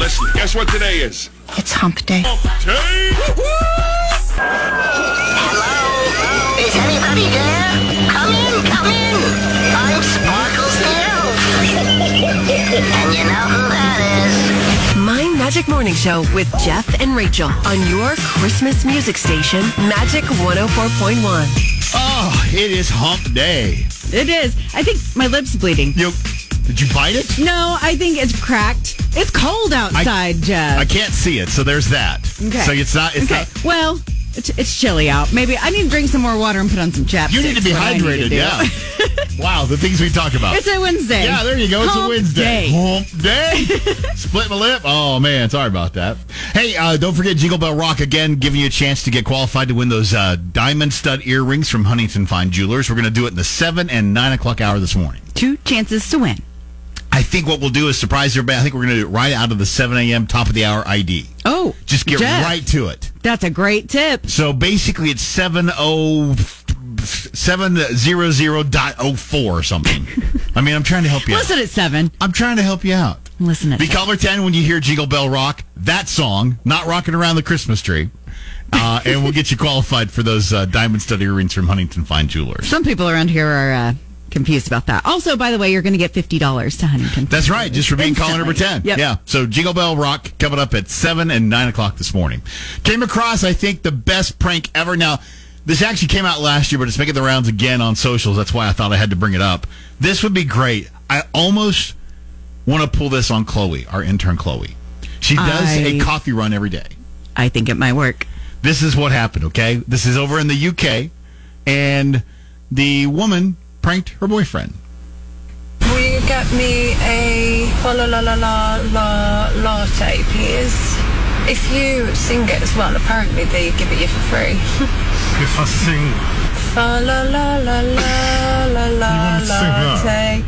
Listen, guess what today is? It's hump day. Hump day. Hello? Is anybody there? Come in, come in. I'm Sparkles the Elf. and you know who that is. My Magic Morning Show with Jeff and Rachael on your Christmas music station, Magic 104.1. Oh, it is hump day. It is. I think my lip's bleeding. You, did you bite it? No, I think it's cracked. It's cold outside, Jeff. I can't see it, so there's that. Okay. So it's not. It's okay. not. Well, it's, it's chilly out. Maybe I need to drink some more water and put on some chapstick. You need to be That's what I need to hydrated. Yeah. wow, the things we talk about. It's a Wednesday. yeah, there you go. It's Hump a Wednesday. day. Hump day. Split my lip. Oh man, sorry about that. Hey, uh, don't forget Jingle Bell Rock again, giving you a chance to get qualified to win those uh, diamond stud earrings from Huntington Fine Jewelers. We're going to do it in the seven and nine o'clock hour this morning. Two chances to win. I think what we'll do is surprise everybody. I think we're going to do it right out of the seven a.m. top of the hour ID. Oh, Just get Jeff, right to it. That's a great tip. So basically, it's seven oh seven zero zero dot oh four or something. I mean, I'm trying to help you. Listen out. at seven. I'm trying to help you out. Listen at Be seven. color ten when you hear Jingle Bell Rock. That song, not rocking around the Christmas tree, uh, and we'll get you qualified for those uh, diamond stud earrings from Huntington Fine Jewelers. Some people around here are uh, confused about that. Also, by the way, you're going to get fifty dollars to Huntington. That's right, just for being caller number 10. Yep. Yeah. So Jingle Bell Rock coming up at 7 and 9 o'clock this morning. Came across, I think, the best prank ever. Now, this actually came out last year, but it's making the rounds again on socials. That's why I thought I had to bring it up. This would be great. I almost want to pull this on Chloe, our intern Chloe. She does a I- coffee run every day. I think it might work. This is what happened, okay? This is over in the UK, and the woman pranked her boyfriend. Will you get me a la la la la la latte, please? If you sing it as well, apparently they give it you for free. If I sing, Fa la la la la la la want me to sing that? latte.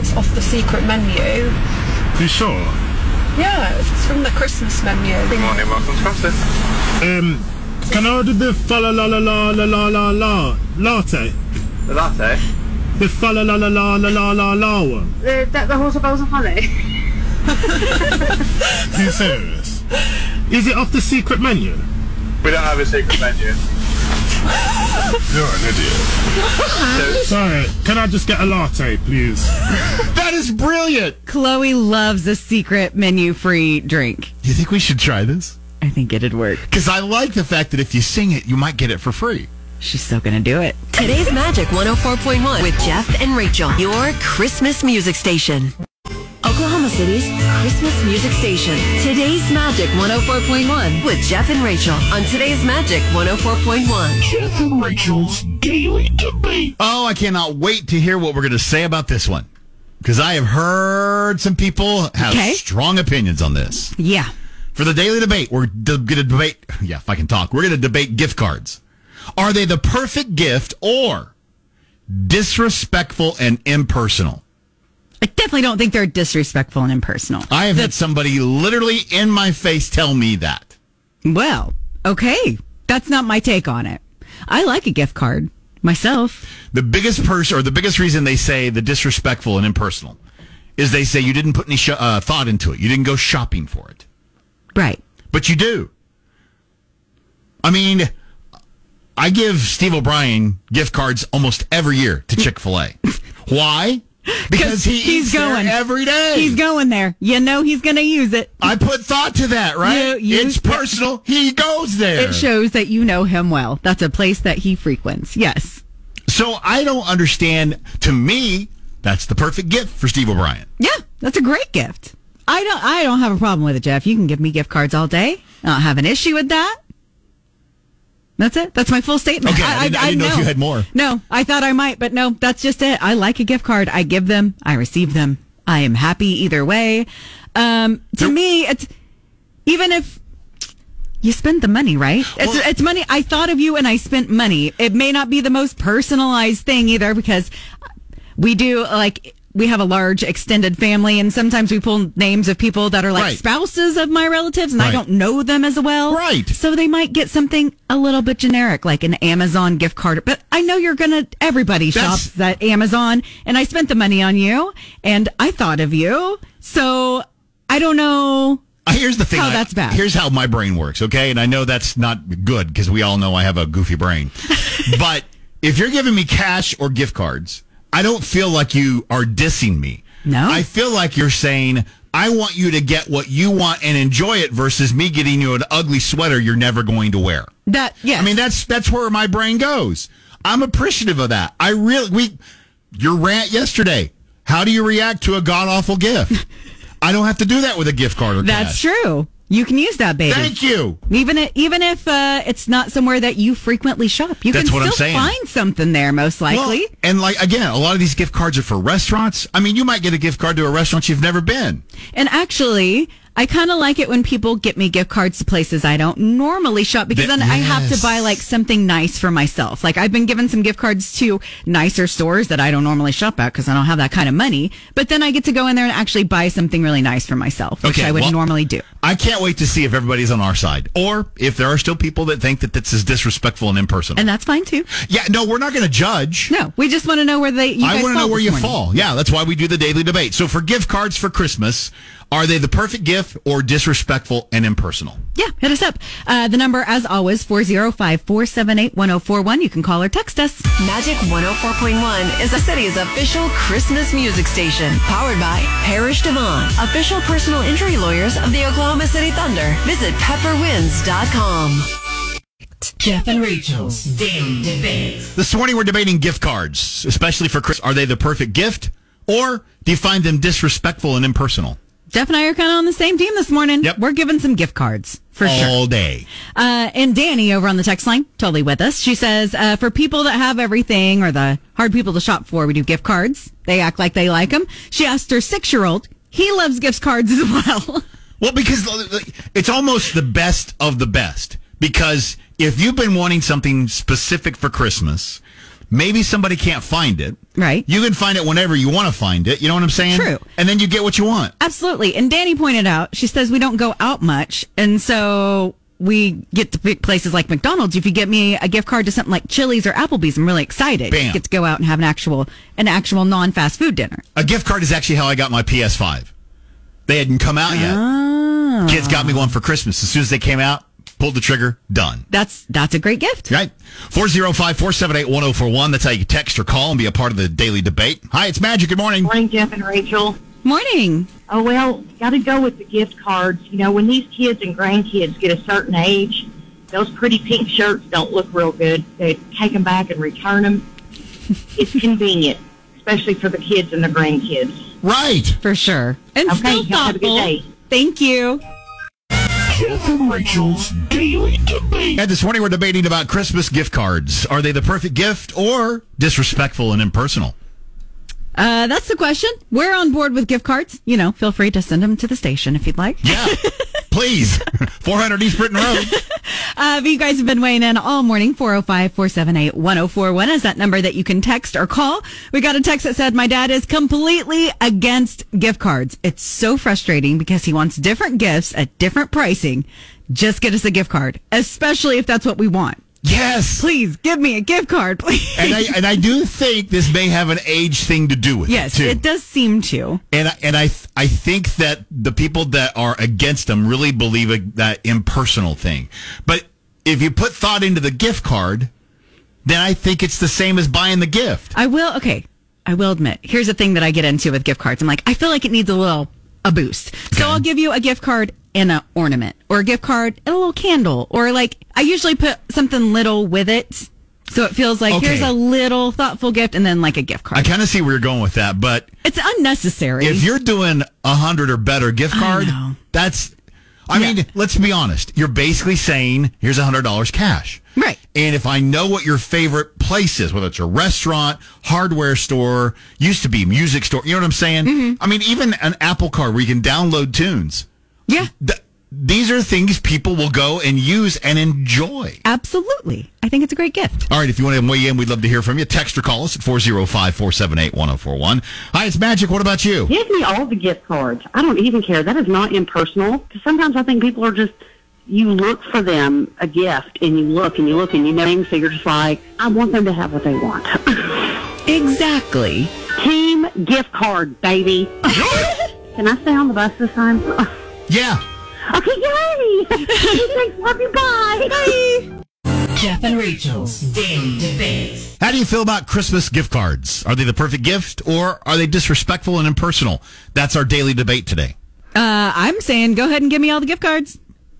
It's off the secret menu. you sure? Yeah, it's from the Christmas menu. Good morning, welcome to Crossing. Um, can I order the fa la la la la la la la la latte? The latte. The fa la la la la la la la la one. The, the, the horse of bells of honey. Are you serious? Is it off the secret menu? We don't have a secret menu. You're an idiot. Sorry, can I just get a latte, please? That is brilliant. Chloe loves a secret menu free drink. Do you think we should try this? I think it'd work. Because I like the fact that if you sing it, you might get it for free. She's still going to do it. Today's Magic 104.1 with Jeff and Rachael, your Christmas music station. Oklahoma City's Christmas music station. Today's Magic 104.1 with Jeff and Rachael on today's Magic 104.1. Jeff and Rachael's Daily Debate. Oh, I cannot wait to hear what we're going to say about this one. Because I have heard some people have Okay. strong opinions on this. Yeah. For the daily debate, we're going to debate. Yeah, if I can talk, we're going to debate gift cards. Are they the perfect gift or disrespectful and impersonal? I definitely don't think they're disrespectful and impersonal. I have had somebody literally in my face tell me that. Well, okay. That's not my take on it. I like a gift card myself. The biggest person or the biggest reason they say the disrespectful and impersonal is they say you didn't put any sh- uh, thought into it. You didn't go shopping for it. Right. But you do. I mean, I give Steve O'Brien gift cards almost every year to Chick fil A. Why? Because he he's going every day. He's going there. You know he's going to use it. I put thought to that, right? You- you- it's personal. He goes there. It shows that you know him well. That's a place that he frequents. Yes. so I don't understand. To me, that's the perfect gift for Steve O'Brien. Yeah, that's a great gift. I don't I don't have a problem with it, Jeff. You can give me gift cards all day. I don't have an issue with that. That's it. That's my full statement. Okay, I didn't- I didn't know if you had more. No, I thought I might, but no, that's just it. I like a gift card. I give them. I receive them. I am happy either way. Um, to There- me, it's even if you spend the money, right? It's Well- it's money. I thought of you and I spent money. It may not be the most personalized thing either because we do like we have a large extended family and sometimes we pull names of people that are like Right. spouses of my relatives and I don't know them as well. Right. So they might get something a little bit generic like an Amazon gift card. But I know you're going to everybody That's- shops at Amazon and I spent the money on you and I thought of you. So I don't know. Uh, here's the thing. how I- that's bad. Here's how my brain works, okay? And I know that's not good because we all know I have a goofy brain. but if you're giving me cash or gift cards, I don't feel like you are dissing me. No. I feel like you're saying, I want you to get what you want and enjoy it versus me getting you an ugly sweater you're never going to wear. that yes. I mean, that's that's where my brain goes. I'm appreciative of that. I really we your rant yesterday. How do you react to a god awful gift? I don't have to do that with a gift card or that's cash. true. You can use that, baby. Thank you. Even if, even if uh, it's not somewhere that you frequently shop, you That's can what I'm still saying. find something there. Most likely. Well, and like again, a lot of these gift cards are for restaurants. I mean, you might get a gift card to a restaurant you've never been. And actually, I kind of like it when people get me gift cards to places I don't normally shop because That- then I have to buy like something nice for myself. Like I've been given some gift cards to nicer stores that I don't normally shop at because I don't have that kind of money. But then I get to go in there and actually buy something really nice for myself, which Okay, I would well- normally do. I can't wait to see if everybody's on our side, or if there are still people that think that this is disrespectful and impersonal. And that's fine too. yeah, no, we're not going to judge. No, we just want to know where they. You I want to know where you morning. fall. Yeah, that's why we do the daily debate. So for gift cards for Christmas, are they the perfect gift or disrespectful and impersonal? Yeah, hit us up. Uh, the number, as always, 405 478 1041. You can call or text us. Magic 104.1 is the city's official Christmas music station. Powered by Parrish DeVaughn, official personal injury lawyers of the Oklahoma City Thunder. Visit pepperwinds.com. Jeff and Rachael's Daily Debate. This morning we're debating gift cards, especially for Chris. Are they the perfect gift or do you find them disrespectful and impersonal? Jeff and I are kind of on the same team this morning. Yep. We're giving some gift cards for sure. All day. Uh, and Danny over on the text line, totally with us. She says, uh, for people that have everything or the hard people to shop for, we do gift cards. They act like they like them. She asked her six year old. He loves gift cards as well. Well, because it's almost the best of the best. Because if you've been wanting something specific for Christmas, maybe somebody can't find it. Right. You can find it whenever you want to find it. You know what I'm saying? True. And then you get what you want. Absolutely. And Danny pointed out, she says we don't go out much. And so we get to pick places like McDonald's. If you get me a gift card to something like Chili's or Applebee's, I'm really excited. Bam. Get to go out and have an actual, an actual non fast food dinner. A gift card is actually how I got my PS5. They hadn't come out yet. Ah. Kids got me one for Christmas. As soon as they came out, pulled the trigger, done. That's, that's a great gift. Right? 405-478-1041. That's how you text or call and be a part of the daily debate. Hi, it's Magic. Good morning. Morning, Jeff and Rachael. Morning. Oh well, got to go with the gift cards. You know, when these kids and grandkids get a certain age, those pretty pink shirts don't look real good. They take them back and return them. It's convenient, especially for the kids and the grandkids. Right. For sure. And Okay, still y'all have a good thoughtful. day. Thank you. And this morning we're debating about Christmas gift cards. Are they the perfect gift or disrespectful and impersonal? Uh, that's the question. We're on board with gift cards. You know, feel free to send them to the station if you'd like. Yeah. Please. 400 East Britton Road. Uh, you guys have been weighing in all morning. 405 478 1041 is that number that you can text or call. We got a text that said, My dad is completely against gift cards. It's so frustrating because he wants different gifts at different pricing. Just get us a gift card, especially if that's what we want. Yes. Please give me a gift card, please. And I and I do think this may have an age thing to do with yes, it too. it does seem to. And I- and I th- I think that the people that are against them really believe it, that impersonal thing. But if you put thought into the gift card, then I think it's the same as buying the gift. I will. Okay, I will admit. Here's the thing that I get into with gift cards. I'm like, I feel like it needs a little a boost. So I'll give you a gift card an ornament, or a gift card and a little candle, or like I usually put something little with it, so it feels like Okay. here's a little thoughtful gift, and then like a gift card. I kind of see where you're going with that, but it's unnecessary. if you're doing a hundred or better gift card, know. that's. I Yeah. mean, let's be honest. You're basically saying, "Here's a hundred dollars cash." Right. And if I know what your favorite place is, whether it's a restaurant, hardware store, used to be music store, you know what I'm saying? Mm-hmm. I mean, even an Apple Card where you can download tunes. Yeah, Th- these are things people will go and use and enjoy. absolutely. I think it's a great gift. All right, if you want to weigh in, we'd love to hear from you. Text or call us at 405 478 1041. Hi, it's Magic. What about you? Give me all the gift cards. I don't even care. That is not impersonal. Because sometimes I think people are just, you look for them a gift and you look and you look and you know things, so you're just like, I want them to have what they want. Exactly. Team gift card, baby. Can I stay on the bus this time? Yeah. Okay, yay! Thanks, love you, bye. Bye. Jeff and Rachael's Daily Debate. How do you feel about Christmas gift cards? Are they the perfect gift or are they disrespectful and impersonal? That's our daily debate today. Uh, I'm saying go ahead and give me all the gift cards.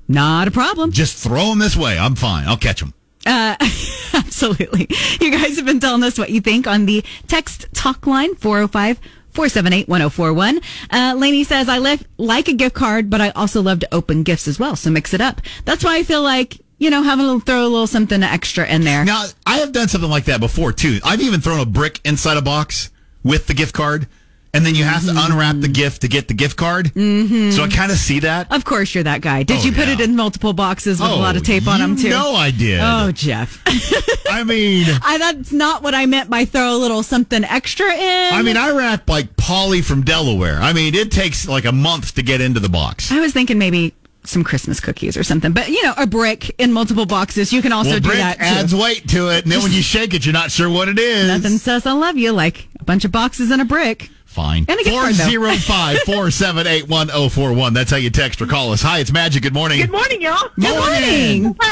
Not a problem. Just throw them this way. I'm fine. I'll catch them. Uh, absolutely. You guys have been telling us what you think on the text talk line 405 478 1041. Uh, Lainey says, I like a gift card, but I also love to open gifts as well. So mix it up. That's why I feel like, you know, having a little, throw a little something extra in there. Now, I have done something like that before too. I've even thrown a brick inside a box with the gift card, and then you have to unwrap the gift to get the gift card. Mm-hmm. So I kind of see that. Of course, you're that guy. Did Oh, you put yeah. it in multiple boxes with a Oh, lot of tape on them too? know I did. Oh, Jeff. I mean, I, that's not what I meant by throw a little something extra in. I mean, I wrap like Polly from Delaware. I mean, it takes like a month to get into the box. I was thinking maybe some Christmas cookies or something, but you know, a brick in multiple boxes. You can also well, do brick that too. adds weight to it, and then when you shake it, you're not sure what it is. Nothing says I love you like a bunch of boxes and a brick. Fine. And a gift card, though. 405 478 1041. That's how you text or call us. Hi, it's Magic. Good morning. Good morning, y'all. Good morning.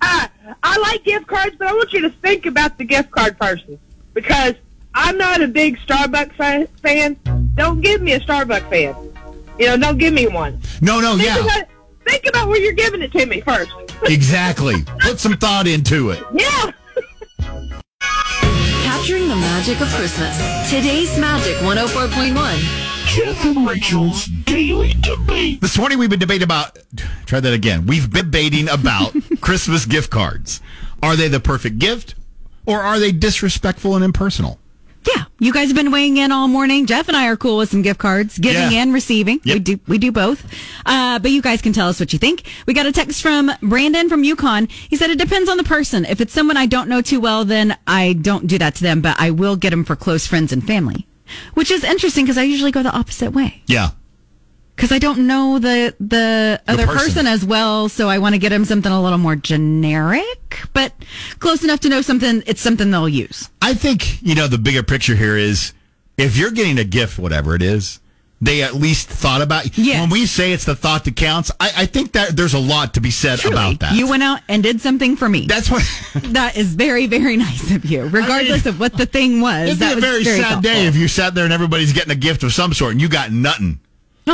Uh, I like gift cards, but I want you to think about the gift card person because I'm not a big Starbucks fan. Don't give me a Starbucks fan. You know, don't give me one. No, no, Think, yeah. about, think about where you're giving it to me first. Exactly. Put some thought into it. yeah. Capturing the magic of Christmas. Today's Magic 104.1. Jeff and Rachael's daily debate. This morning we've been debating about, try that again. We've been debating about Christmas gift cards. Are they the perfect gift or are they disrespectful and impersonal? Yeah, you guys have been weighing in all morning. Jeff and I are cool with some gift cards, giving Yeah. and receiving. We do we do both. Uh, but you guys can tell us what you think. We got a text from Brandon from Yukon. He said it depends on the person. If it's someone I don't know too well, then I don't do that to them, but I will get them for close friends and family. Which is interesting because I usually go the opposite way. Yeah. Because I don't know the the other person. person. as well, so I want to get him something a little more generic, but close enough to know something. It's something they'll use. I think, you know, the bigger picture here is if you're getting a gift, whatever it is, they at least thought about Yes. When we say it's the thought that counts, I, I think that there's a lot to be said Truly, about that. You went out and did something for me. That's what. that is very, very nice of you, regardless of what the thing was. It'd be that a was very, sad thoughtful. day if you sat there and everybody's getting a gift of some sort and you got nothing.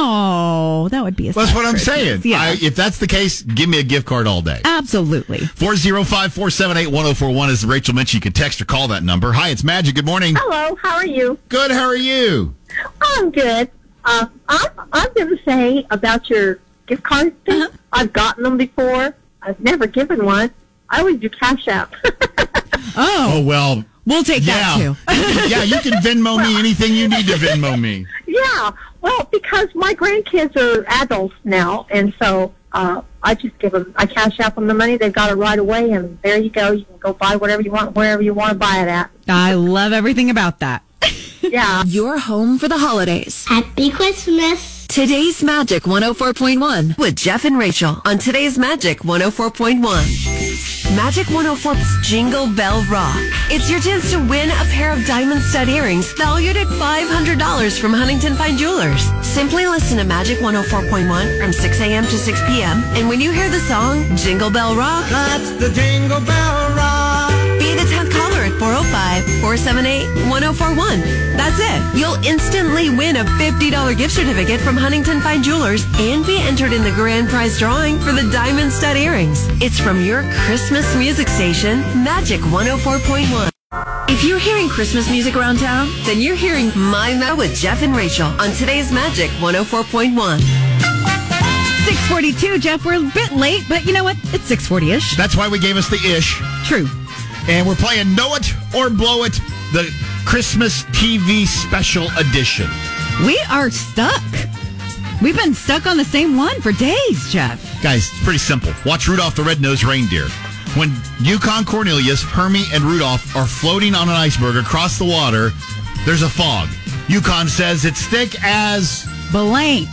Oh, that would be a. That's sad what I'm saying. Yeah, I, if that's the case, give me a gift card all day. absolutely. 405 478 1041 is Rachael mentioned. You can text or call that number. Hi, it's Magic. Good morning. Hello, how are you? Good. How are you? I'm good. Uh, I'm, I'm going to say about your gift card thing. Uh-huh. I've gotten them before. I've never given one. I always do Cash App. Oh, Oh, well. we'll take that too. yeah, you can Venmo me anything you need to Venmo me. yeah, well, because my grandkids are adults now, and so uh, I just give them, I Cash out them the money. They've got it right away, and there you go. You can go buy whatever you want, wherever you want to buy it at. I love everything about that. Yeah. Your home for the holidays. Happy Christmas. Today's Magic 104.1 with Jeff and Rachael on today's Magic 104.1. Magic 104's Jingle Bell Rock. It's your chance to win a pair of diamond stud earrings valued at $500 from Huntington Fine Jewelers. Simply listen to Magic 104.1 from 6 a.m. to 6 p.m. And when you hear the song Jingle Bell Rock, That's the Jingle Bell 10th 405-478-1041. That's it. You'll instantly win a $50 gift certificate from Huntington Fine Jewelers and be entered in the grand prize drawing for the diamond stud earrings. It's from your Christmas music station, Magic 104.1. If you're hearing Christmas music around town, then you're hearing My Mo with Jeff and Rachael on today's Magic 104.1. 642, Jeff. We're a bit late, but you know what? It's 640 ish. That's why we gave us the ish. True. And we're playing Know It or Blow It, the Christmas TV special edition. We are stuck. We've been stuck on the same one for days, Jeff. Guys, it's pretty simple. Watch Rudolph the Red-Nosed Reindeer. When Yukon Cornelius, Hermie, and Rudolph are floating on an iceberg across the water, there's a fog. Yukon says it's thick as... Blank.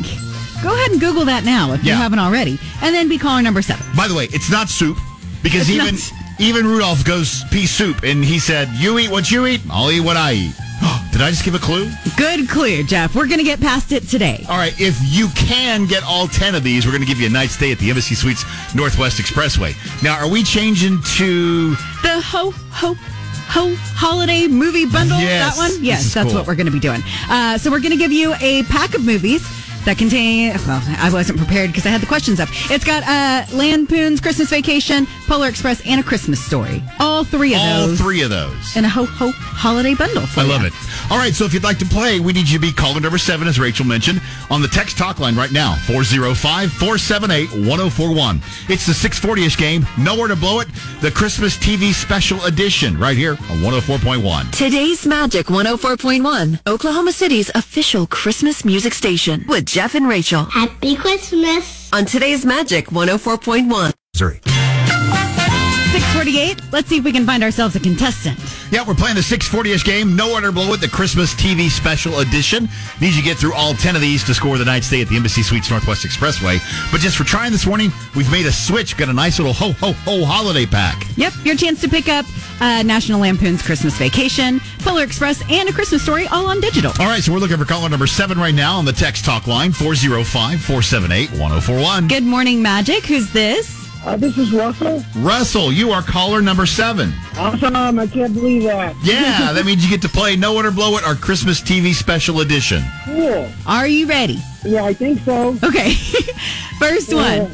Go ahead and Google that now if you haven't already. And then be caller number seven. By the way, it's not soup because It's even not. Even Rudolph goes pea soup and he said, "You eat what you eat, I'll eat what I eat." Did I just give a clue? Good clue, Jeff. We're going to get past it today. All right, if you can get all 10 of these, we're going to give you a night stay at the Embassy Suites Northwest Expressway. Now, are we changing to The ho ho ho holiday movie bundle. Yes, that one. Yes, that's cool. what we're going to be doing. Uh, so we're going to give you a pack of movies. That contain, well, I wasn't prepared because I had the questions up. It's got uh, Lampoon's Christmas Vacation, Polar Express, and A Christmas Story. All three of those. all three of those? in a ho ho holiday bundle. For I love you. it. All right, so if you'd like to play, we need you to be caller number seven, as Rachael mentioned, on the text talk line right now, 405 478 1041. It's the 640 ish game. Know it or blow it. The Christmas TV special edition right here on 104.1. Today's Magic 104.1, Oklahoma City's official Christmas music station with Jeff and Rachael. Happy Christmas. On today's Magic 104.1. Missouri. 648. Let's see if we can find ourselves a contestant. Yeah, we're playing the 640 ish game. Know it or blow it. The Christmas TV special edition. Need you to get through all 10 of these to score the night stay at the Embassy Suites Northwest Expressway. But just for trying this morning, we've made a switch. Got a nice little ho ho ho holiday pack. Yep, your chance to pick up uh, National Lampoon's Christmas Vacation, Polar Express, and A Christmas Story all on digital. All right, so we're looking for caller number seven right now on the text talk line 405 478 1041. Good morning, Magic. Who's this? Uh, this is Russell. Russell, you are caller number seven. Awesome. I can't believe that. Yeah, that means you get to play Know It or Blow It, our Christmas TV special edition. Cool. Are you ready? Yeah, I think so. Okay. First one.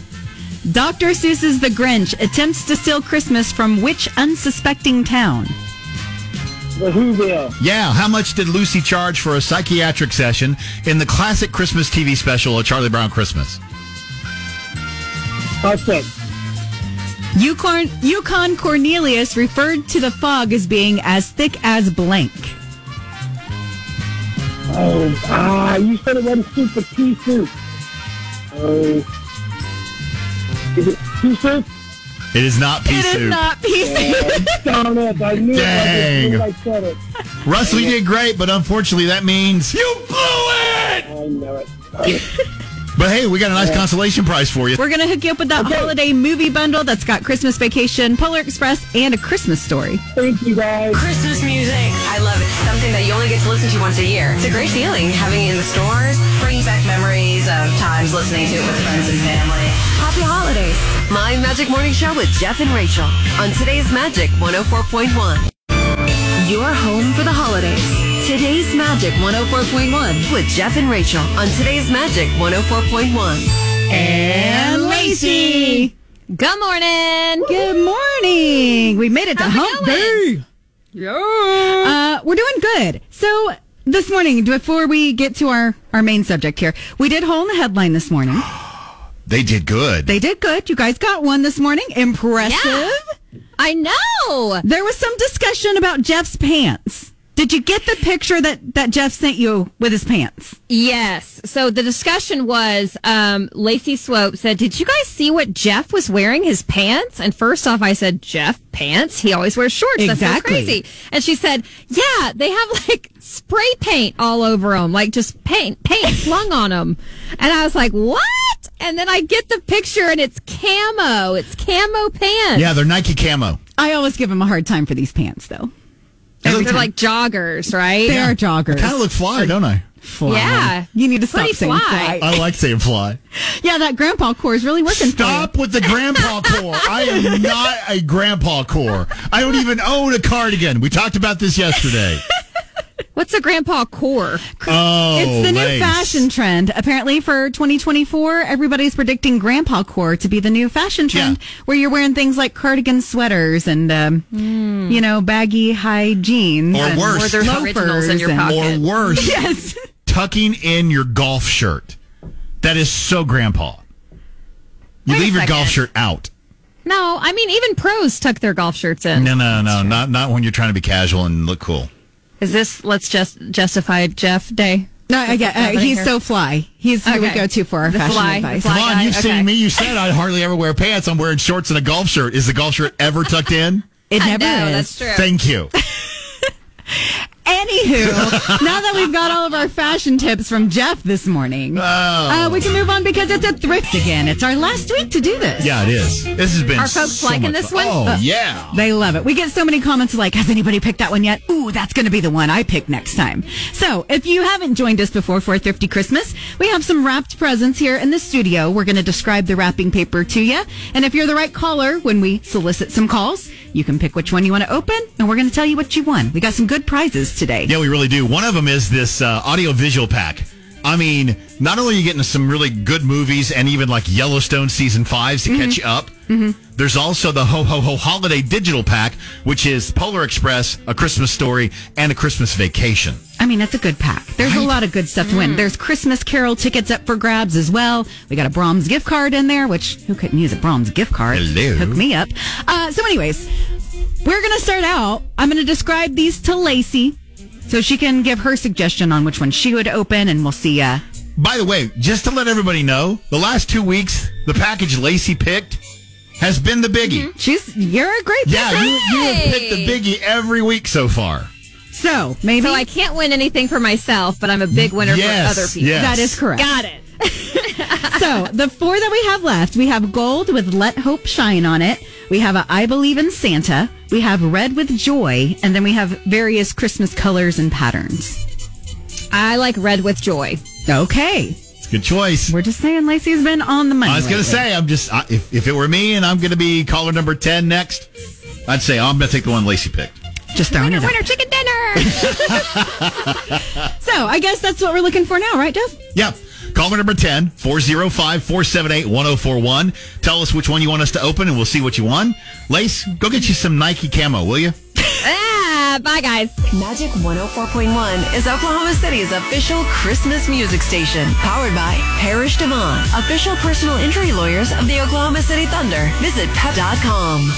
Dr. Seuss's The Grinch attempts to steal Christmas from which unsuspecting town? The Whoville. Yeah, how much did Lucy charge for a psychiatric session in the classic Christmas TV special, A Charlie Brown Christmas? That's it. Yukon, Yukon Cornelius referred to the fog as being as thick as blank. Oh, ah, you said it wasn't soup, but pea soup. Oh. Is it pea soup? It is not pea It is soup. not pea soup. Oh, Darn it. I knew Dang. it. I just knew I said it. Russell, you did great, but unfortunately that means you blew it! I know it. But hey, we got a nice consolation prize for you. We're going to hook you up with that holiday movie bundle that's got Christmas Vacation, Polar Express, and A Christmas Story. Thank you, guys. Christmas music. I love it. Something that you only get to listen to once a year. It's a great feeling having it in the stores. Brings back memories of times listening to it with friends and family. Happy holidays. My Magic Morning Show with Jeff and Rachael on today's Magic 104.1. Your home for the holidays. Today's Magic 104.1 with Jeff and Rachael on today's Magic 104.1. And Lacie. Good morning. Good morning. We made it to hump day. Yeah. Uh, we're doing good. So this morning, before we get to our, our main subject here, we did hole in the headline this morning. They did good. They did good. You guys got one this morning. Impressive. I know. There was some discussion about Jeff's pants. Did you get the picture that, that Jeff sent you with his pants? Yes. So the discussion was um, Lacie Swope said, Did you guys see what Jeff was wearing his pants? And first off, I said, Jeff pants? He always wears shorts. That's so Exactly. crazy. And she said, Yeah, they have like spray paint all over them, like just paint, paint flung on them. And I was like, What? And then I get the picture and it's camo. It's camo pants. Yeah, they're Nike camo. I always give him a hard time for these pants, though. Every They're time. like joggers, right? They are joggers. Kind of look fly, don't I? Fly. Yeah. You need to stop Pretty saying fly. fly. I like saying fly. Yeah, that grandpa core is really working Stop with the grandpa core. I am not a grandpa core. I don't even own a cardigan. We talked about this yesterday. What's a grandpa core? Oh, It's the new fashion trend. Apparently, for 2024, everybody's predicting grandpa core to be the new fashion trend, where you're wearing things like cardigan sweaters and, um, you know, baggy high jeans. Or and worse. Or loafers in your and- pocket. Or worse, Yes. tucking in your golf shirt. That is so grandpa. You Wait leave your golf shirt out. No, I mean even pros tuck their golf shirts in. No, no, no, not not when you're trying to be casual and look cool. Is this let's just justify Jeff Day? No, I get, uh, he's here? so fly. He's who we Okay. go to for our The fashion fly, advice. fly Come on, guy, you've okay. seen me. You said I hardly ever wear pants. I'm wearing shorts and a golf shirt. Is the golf shirt ever tucked in? It never no, is. that's true. Thank you. Anywho, now that we've got all of our fashion tips from Jeff this morning, uh, we can move on because it's a thrift again. It's our last week to do this. Yeah, it is. This has been. Are folks so liking this fun. one? Oh Uh, yeah. They love it. We get so many comments like, has anybody picked that one yet? Ooh, that's going to be the one I pick next time. So if you haven't joined us before for Thrifty Christmas, we have some wrapped presents here in the studio. We're going to describe the wrapping paper to you. And if you're the right caller, when we solicit some calls, you can pick which one you want to open and we're going to tell you what you won. We got some good prizes today. Yeah, we really do. One of them is this uh, audio visual pack. I mean, not only are you getting some really good movies and even like Yellowstone season fives to mm-hmm. catch you up, mm-hmm. there's also the Ho Ho Ho Holiday Digital Pack, which is Polar Express, A Christmas Story, and A Christmas Vacation. I mean, that's a good pack. There's a lot of good stuff to win. Mm. There's Christmas Carol tickets up for grabs as well. We got a Braum's gift card in there, which who couldn't use a Braum's gift card? Hello. Hook me up. Uh, so, anyways, we're going to start out. I'm going to describe these to Lacie so she can give her suggestion on which one she would open, and we'll see. Uh, By the way, just to let everybody know, the last two weeks, the package Lacie picked has been the biggie. she's you're a great Yeah, picker. you, you have picked the biggie every week so far. So maybe So I can't win anything for myself, but I'm a big winner Yes, for other people. yes. that is correct. Got it. so the four that we have left, we have gold with "Let Hope Shine" on it. We have a "I Believe in Santa." We have red with joy, and then we have various Christmas colors and patterns. I like red with joy. Okay, It's a good choice. we're just saying Lacie's been on the money. I was going to say, I'm just, I, if, if it were me and I'm going to be caller number 10 next, I'd say I'm going to take the one Lacie picked. just throwing Winner, it out. winner, chicken dinner. So I guess that's what we're looking for now, right, Jeff? Yeah. Caller number 10, 405 478 1041. Tell us which one you want us to open and we'll see what you won. Lace, go get you some Nike camo, will you? ah, bye, guys. Magic 104.1 is Oklahoma City's official Christmas music station. Powered by Parrish DeVaughn, official personal injury lawyers of the Oklahoma City Thunder. Visit pep.com.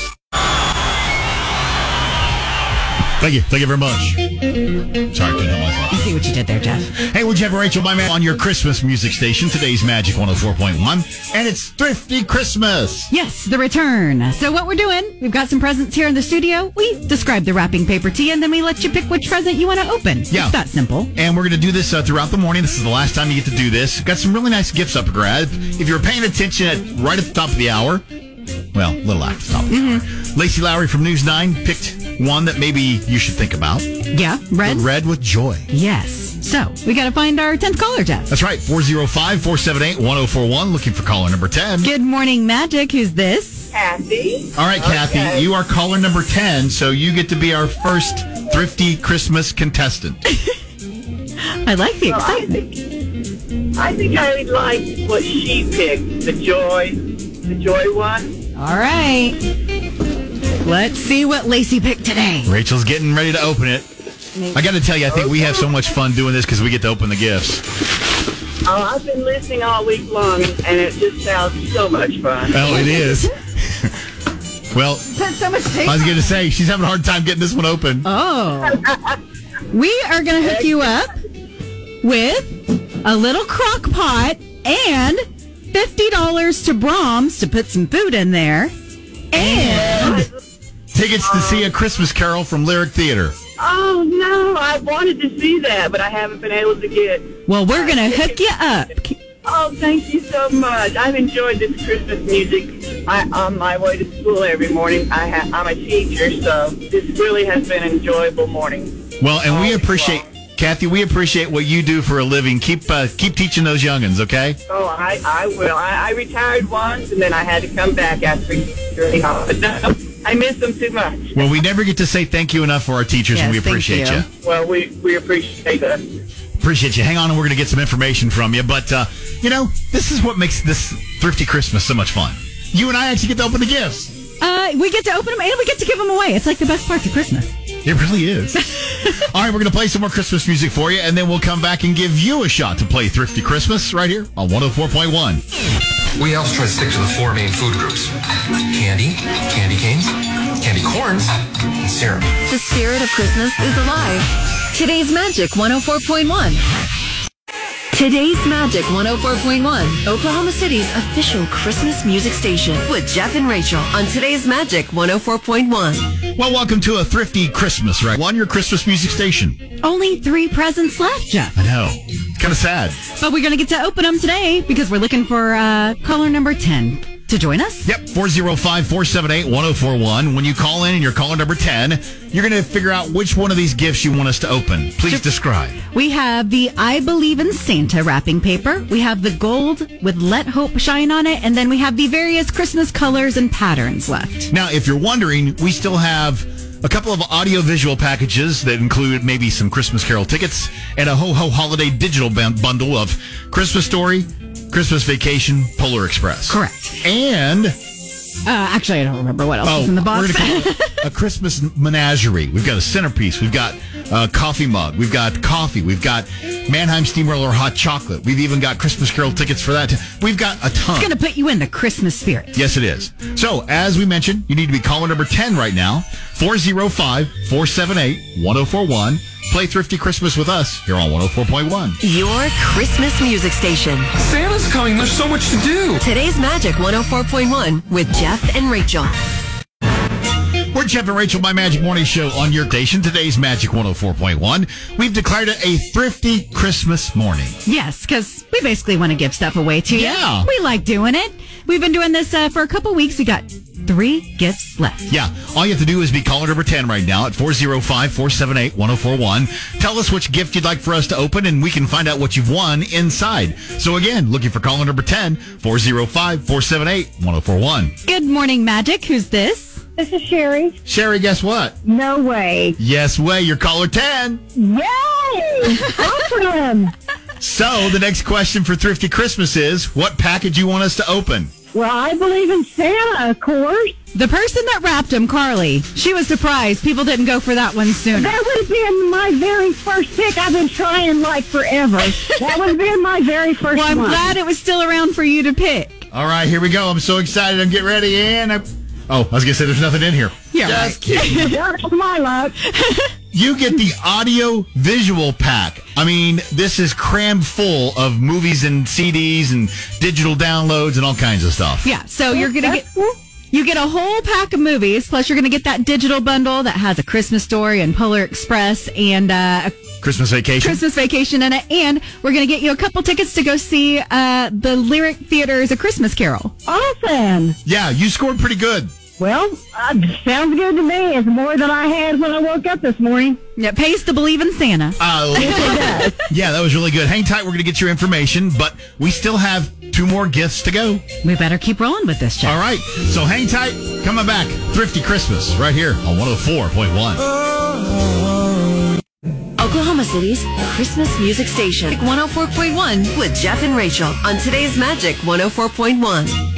Thank you. Thank you very much. Sorry, I couldn't help myself. You see what you did there, Jeff. Hey, would you and Rachael, my man, on your Christmas music station. Today's Magic 104.1, and it's Thrifty Christmas. Yes, the return. So what we're doing, we've got some presents here in the studio. We describe the wrapping paper to you, and then we let you pick which present you want to open. Yeah. It's that simple. And we're going to do this uh, throughout the morning. This is the last time you get to do this. Got some really nice gifts up for grab. If you're paying attention at right at the top of the hour, well, a little after the top of the hour, Lacie Lowry from News 9 picked one that maybe you should think about. Yeah, red. Red with joy. Yes. So we got to find our 10th caller, Jeff. That's right. 405 478 1041. Looking for caller number 10. Good morning, Magic. Who's this? Kathy. All right, Kathy, you are caller number 10, so you get to be our first Thrifty Christmas contestant. I like the Well, I excitement. think, I think I like what she picked, the joy, the joy one. All right. Let's see what Lacie picked today. Rachael's getting ready to open it. I got to tell you, I think we have so much fun doing this because we get to open the gifts. Oh, I've been listening all week long, and it just sounds so much fun. Oh, it is. well, Put so much tape. I was going to say, she's having a hard time getting this one open. Oh. we are going to hook you up with a little crock pot and $50 to Braum's to put some food in there. And Tickets to see a Christmas Carol from Lyric Theater. Oh no, I wanted to see that, but I haven't been able to get. well, we're going to hook you up. Oh, thank you so much. I've enjoyed this Christmas music. I, on my way to school every morning. I ha- I'm a teacher, so this really has been an enjoyable morning. Well, and we oh, appreciate, Kathy, we appreciate what you do for a living. Keep uh, keep teaching those youngins, okay? Oh, I, I will. I, I retired once, and then I had to come back after really hard. No, I miss them too much. Well, we never get to say thank you enough for our teachers, and we appreciate you. you. Well, we, we appreciate that. Appreciate you. Hang on, and we're going to get some information from you. But, uh, you know, this is what makes this thrifty Christmas so much fun. You and I actually get to open the gifts. Uh, we get to open them and we get to give them away. It's like the best part of Christmas. It really is. All right, we're going to play some more Christmas music for you, and then we'll come back and give you a shot to play Thrifty Christmas right here on 104.1. We elves try to stick to the four main food groups candy, candy canes, candy corns, and syrup. The spirit of Christmas is alive. Today's Magic 104.1. Today's Magic 104.1, Oklahoma City's official Christmas music station with Jeff and Rachael on Today's Magic 104.1. Well, welcome to a thrifty Christmas, right? On your Christmas music station. Only three presents left, Jeff. I know. It's kind of sad. But we're going to get to open them today because we're looking for uh, caller number 10 to join us. Yep, 405 478 1041. When you call in and you're caller number 10, you're going to figure out which one of these gifts you want us to open. Please describe. We have the I Believe in Santa wrapping paper. We have the gold with Let Hope Shine on it. And then we have the various Christmas colors and patterns left. Now, if you're wondering, we still have a couple of audio-visual packages that include maybe some Christmas Carol tickets and a ho-ho holiday digital bundle of Christmas Story, Christmas Vacation, Polar Express. Correct. And Uh, actually, I don't remember what else Oh, is in the box. We're gonna call it a Christmas menagerie. We've got a centerpiece. We've got a coffee mug. We've got coffee. We've got Mannheim Steamroller hot chocolate. We've even got Christmas Carol tickets for that. We've got a ton. it's going to put you in the Christmas spirit. Yes, it is. So, as we mentioned, you need to be caller number 10 right now 405 478 1041. Play Thrifty Christmas with us here on 104.1. Your Christmas music station. Santa's coming. There's so much to do. Today's Magic 104.1 with Jeff and Rachael. We're Jeff and Rachael, my Magic Morning Show on your station. Today's Magic 104.1. We've declared it a thrifty Christmas morning. Yes, because we basically want to give stuff away to you. Yeah. We like doing it. We've been doing this uh, for a couple weeks. We got three gifts left. Yeah. All you have to do is be caller number 10 right now at 405 478 1041. Tell us which gift you'd like for us to open, and we can find out what you've won inside. So, again, looking for caller number 10 405 478 1041. Good morning, Magic. Who's this? This is Sherry. Sherry, guess what? No way. Yes, way. You're caller 10. Yay! awesome. So, the next question for Thrifty Christmas is what package you want us to open? Well, I believe in Santa, of course. The person that wrapped him, Carly. She was surprised people didn't go for that one sooner. That would have been my very first pick. I've been trying like forever. That would have been my very first Well, I'm one. glad it was still around for you to pick. All right, here we go. I'm so excited. I'm getting ready. And I... Oh, I was going to say there's nothing in here. Yeah, Just kidding. That's my luck. You get the audio visual pack. I mean, this is crammed full of movies and CDs and digital downloads and all kinds of stuff. Yeah, so you're going to get you get a whole pack of movies plus you're going to get that digital bundle that has a Christmas story and Polar Express and uh, a Christmas vacation. Christmas vacation in it and we're going to get you a couple tickets to go see uh, the Lyric Theater's A Christmas Carol. Awesome. Yeah, you scored pretty good. Well, uh, sounds good to me. It's more than I had when I woke up this morning. It pays to believe in Santa. Uh, yeah, that was really good. Hang tight. We're going to get your information, but we still have two more gifts to go. We better keep rolling with this, Jeff. All right. So hang tight. Coming back. Thrifty Christmas right here on 104.1. Oklahoma City's Christmas music station. 104.1 with Jeff and Rachael on Today's Magic 104.1.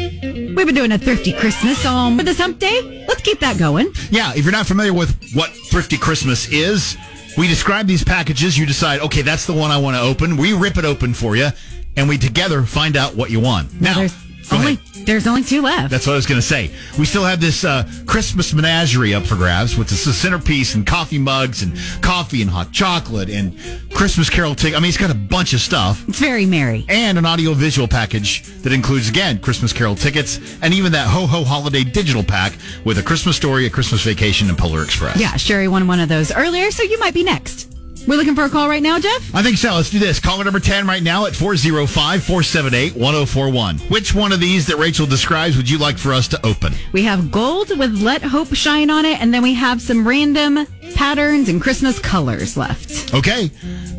We've been doing a thrifty Christmas um, for this hump day. Let's keep that going. Yeah, if you're not familiar with what Thrifty Christmas is, we describe these packages. You decide, okay, that's the one I want to open. We rip it open for you, and we together find out what you want. Now, there's go only ahead. There's only two left. That's what I was going to say. We still have this uh, Christmas menagerie up for grabs with this centerpiece and coffee mugs and coffee and hot chocolate and Christmas Carol ticket. I mean, it's got a bunch of stuff. It's very merry. And an audio visual package that includes, again, Christmas Carol tickets and even that Ho Ho Holiday digital pack with a Christmas story, a Christmas vacation, and Polar Express. Yeah, Sherry won one of those earlier, so you might be next. We're looking for a call right now, Jeff? I think so. Let's do this. Caller number 10 right now at 405 478 1041. Which one of these that Rachael describes would you like for us to open? We have gold with Let Hope Shine on it, and then we have some random patterns and Christmas colors left. Okay.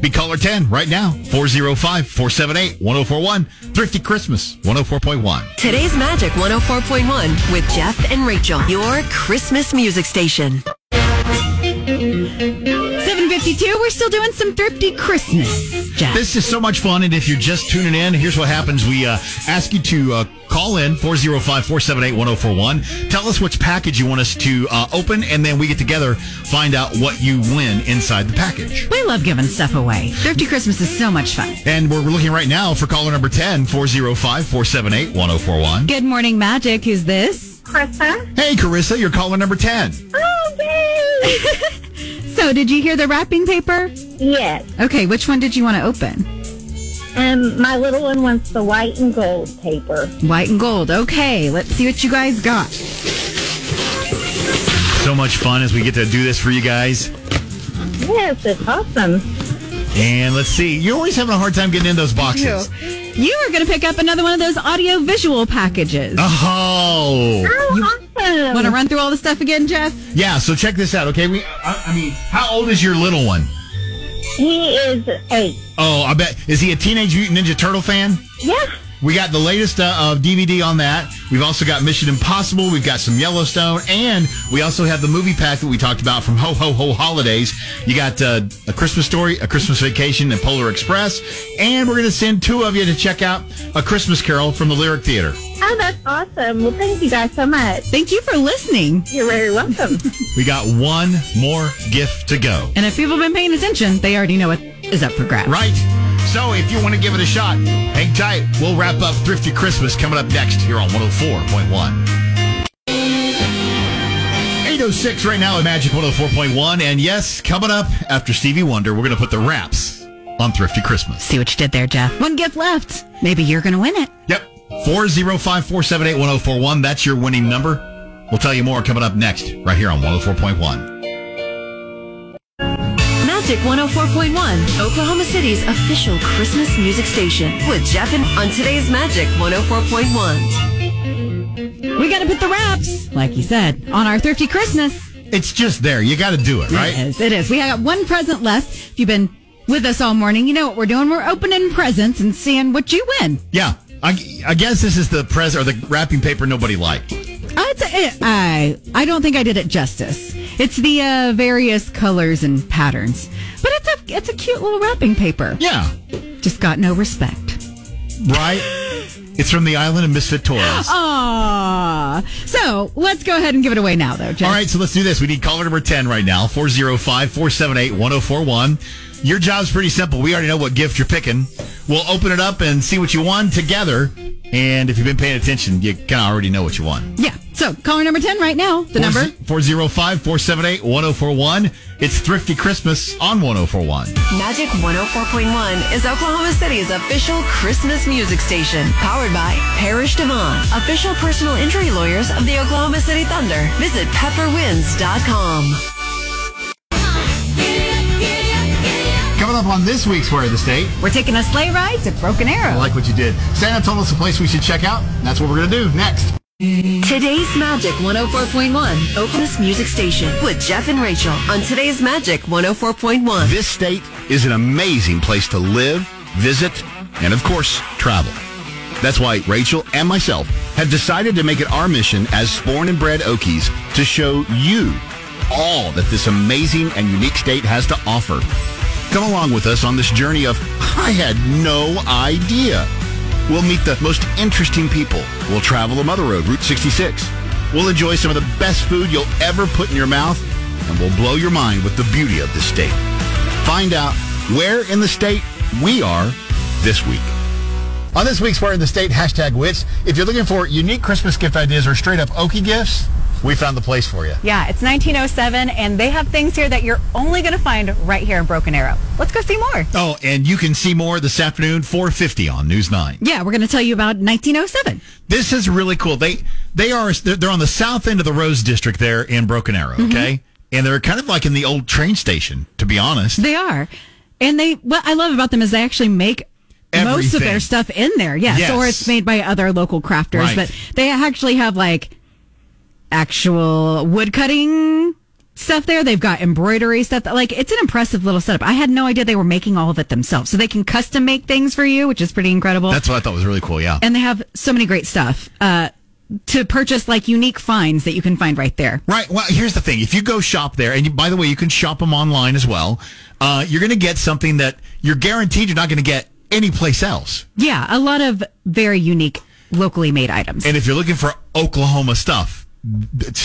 Be caller 10 right now. 405 478 1041. Thrifty Christmas 104.1. Today's Magic 104.1 with Jeff and Rachael. Your Christmas music station. 752, we're still doing some thrifty Christmas, Jeff. This is so much fun. And if you're just tuning in, here's what happens. We uh, ask you to uh, call in 405 478 1041. Tell us which package you want us to uh, open, and then we get together, find out what you win inside the package. we love giving stuff away. Thrifty Christmas is so much fun. And we're looking right now for caller number 10 405 478 1041. Good morning, Magic. Who's this? Krista. Hey, Carissa, you're caller number 10. So, did you hear the wrapping paper? Yes. Okay, which one did you want to open? And my little one wants the white and gold paper. White and gold. Okay, let's see what you guys got. So much fun as we get to do this for you guys. Yes, it's awesome. And let's see. You're always having a hard time getting in those boxes. You are going to pick up another one of those audio visual packages. Uh-huh. Oh. awesome. Want to run through all the stuff again, Jeff? Yeah, so check this out, okay? We I, I mean, how old is your little one? He is eight. Oh, I bet is he a Teenage Mutant Ninja Turtle fan? Yeah. We got the latest uh, of DVD on that. We've also got Mission Impossible. We've got some Yellowstone, and we also have the movie pack that we talked about from Ho Ho Ho Holidays. You got uh, a Christmas Story, a Christmas Vacation, and Polar Express, and we're going to send two of you to check out a Christmas Carol from the Lyric Theater. Oh, that's awesome. Well, thank you guys so much. Thank you for listening. You're very welcome. We got one more gift to go. And if people have been paying attention, they already know what is up for grabs. Right. So if you want to give it a shot, hang tight. We'll wrap up Thrifty Christmas coming up next here on 104.1. 806 right now at Magic 104.1. And yes, coming up after Stevie Wonder, we're going to put the wraps on Thrifty Christmas. See what you did there, Jeff. One gift left. Maybe you're going to win it. Yep. 405 478 1041. That's your winning number. We'll tell you more coming up next, right here on 104.1. Magic 104.1, Oklahoma City's official Christmas music station. With Jeff and on today's Magic 104.1. We got to put the wraps, like you said, on our thrifty Christmas. It's just there. You got to do it, right? It is. It is. We got one present left. If you've been with us all morning, you know what we're doing. We're opening presents and seeing what you win. Yeah. I, I guess this is the present or the wrapping paper nobody liked. Say, I I don't think I did it justice. It's the uh, various colors and patterns, but it's a it's a cute little wrapping paper. Yeah, just got no respect. Right? It's from the island of Misfit Toys. Aww. So let's go ahead and give it away now, though. Jeff. All right, so let's do this. We need caller number 10 right now 405 478 1041. Your job's pretty simple. We already know what gift you're picking. We'll open it up and see what you won together. And if you've been paying attention, you kind of already know what you won. Yeah. So caller number 10 right now. The number 405 478 1041. It's Thrifty Christmas on 1041. Magic 104.1 is Oklahoma City's official Christmas music station. Powered by Parrish DeVaughn, official personal injury lawyers of the Oklahoma City Thunder. Visit pepperwinds.com. up on this week's Where in the State, we're taking a sleigh ride to Broken Arrow. I like what you did. Santa told us a place we should check out. That's what we're going to do next. Today's Magic 104.1, Oklahoma Music Station with Jeff and Rachael on today's Magic 104.1. This state is an amazing place to live, visit, and of course, travel. That's why Rachael and myself have decided to make it our mission as born and bred Okies to show you all that this amazing and unique state has to offer. Come along with us on this journey of I had no idea. We'll meet the most interesting people. We'll travel the Mother Road, Route 66. We'll enjoy some of the best food you'll ever put in your mouth, and we'll blow your mind with the beauty of the state. Find out where in the state we are this week. On this week's Where in the State, hashtag wits, if you're looking for unique Christmas gift ideas or straight up Okie gifts, we found the place for you. Yeah, it's 1907, and they have things here that you're only going to find right here in Broken Arrow. Let's go see more. Oh, and you can see more this afternoon, 450 on News 9. Yeah, we're going to tell you about 1907. This is really cool. They they are they're, on the south end of the Rose District there in Broken Arrow, mm-hmm. okay? And they're kind of like in the old train station, to be honest. They are. And they what I love about them is they actually make most of their stuff in there. Yes, Yes. or it's made by other local crafters, Right. but they actually have like actual wood cutting stuff there. They've got embroidery stuff. Like it's an impressive little setup. I had no idea they were making all of it themselves. So they can custom make things for you, which is pretty incredible. That's what I thought was really cool, yeah. and they have so many great stuff. Uh to purchase like unique finds that you can find right there. Right. Well, here's the thing. If you go shop there, and you, by the way, you can shop them online as well, uh, you're going to get something that you're guaranteed you're not going to get anyplace else. Yeah, a lot of very unique locally made items. And if you're looking for Oklahoma stuff,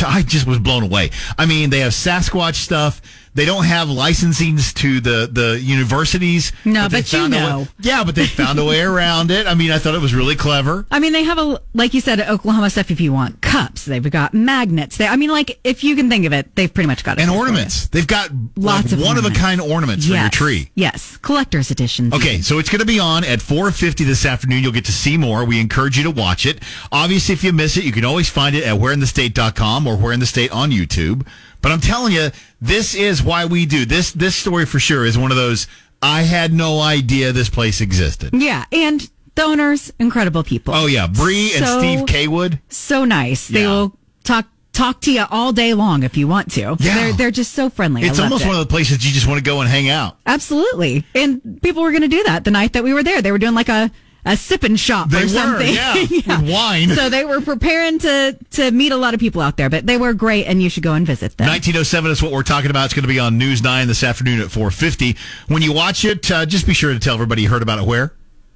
I just was blown away. I mean, they have Sasquatch stuff. They don't have licensings to the the universities. No, they but you a way- know. yeah, but they found a way around it. I mean, I thought it was really clever. I mean, they have a like you said, Oklahoma stuff. If you want cups, they've got magnets. They, I mean, like if you can think of it, they've pretty much got it. And ornaments. They've got Lots like, of one of a kind ornaments for your tree. Yes, collector's editions. Okay, so it's going to be on at 4:50 this afternoon. You'll get to see more. We encourage you to watch it. Obviously, if you miss it, you can always find it at whereinthestate.com or Where in the on YouTube. But I'm telling you, this is why we do this. This story for sure is one of those. I had no idea this place existed. Yeah, and the owners, incredible people. Oh yeah, Bree and Steve Kaywood. so nice. They will talk talk to you all day long if you want to. Yeah. They're they're just so friendly. It's almost it. one of the places you just want to go and hang out. Absolutely. And people were going to do that the night that we were there. They were doing like a a sipping shop They or were, something. yeah, with wine. So they were preparing to to meet a lot of people out there, but they were great and you should go and visit them. 1907 is what we're talking about. It's going to be on News 9 this afternoon at 4:50. When you watch it, uh, just be sure to tell everybody you heard about it where.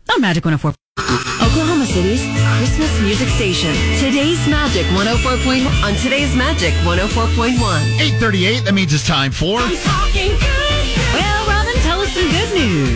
Oh, Magic 104. Oklahoma City's Christmas music station. Today's Magic 104.1 on today's Magic 104.1. 838, that means it's time for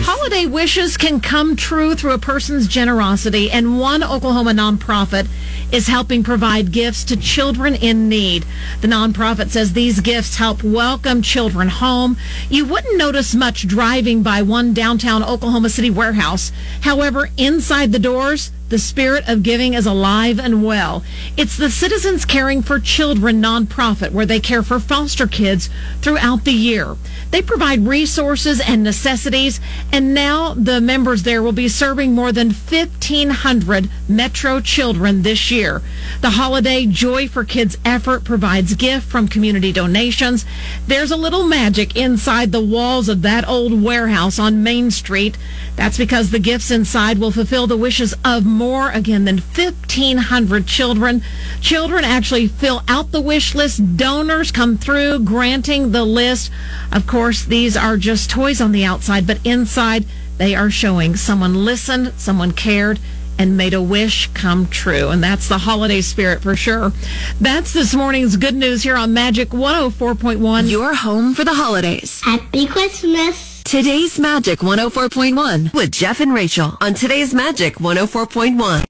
Holiday wishes can come true through a person's generosity, and one Oklahoma nonprofit is helping provide gifts to children in need. The nonprofit says these gifts help welcome children home. You wouldn't notice much driving by one downtown Oklahoma City warehouse. However, inside the doors, the spirit of giving is alive and well. It's the Citizens Caring for Children nonprofit where they care for foster kids throughout the year. They provide resources and necessities, and now the members there will be serving more than 1,500 Metro children this year. The holiday Joy for Kids effort provides gift from community donations. There's a little magic inside the walls of that old warehouse on Main Street. That's because the gifts inside will fulfill the wishes of more, again, than 1,500 children. Children actually fill out the wish list. Donors come through granting the list. Of course, these are just toys on the outside, but inside they are showing someone listened, someone cared, and made a wish come true. And that's the holiday spirit for sure. That's this morning's good news here on Magic 104.1. Your home for the holidays. Happy Christmas. Today's Magic 104.1 with Jeff and Rachael on today's Magic 104.1.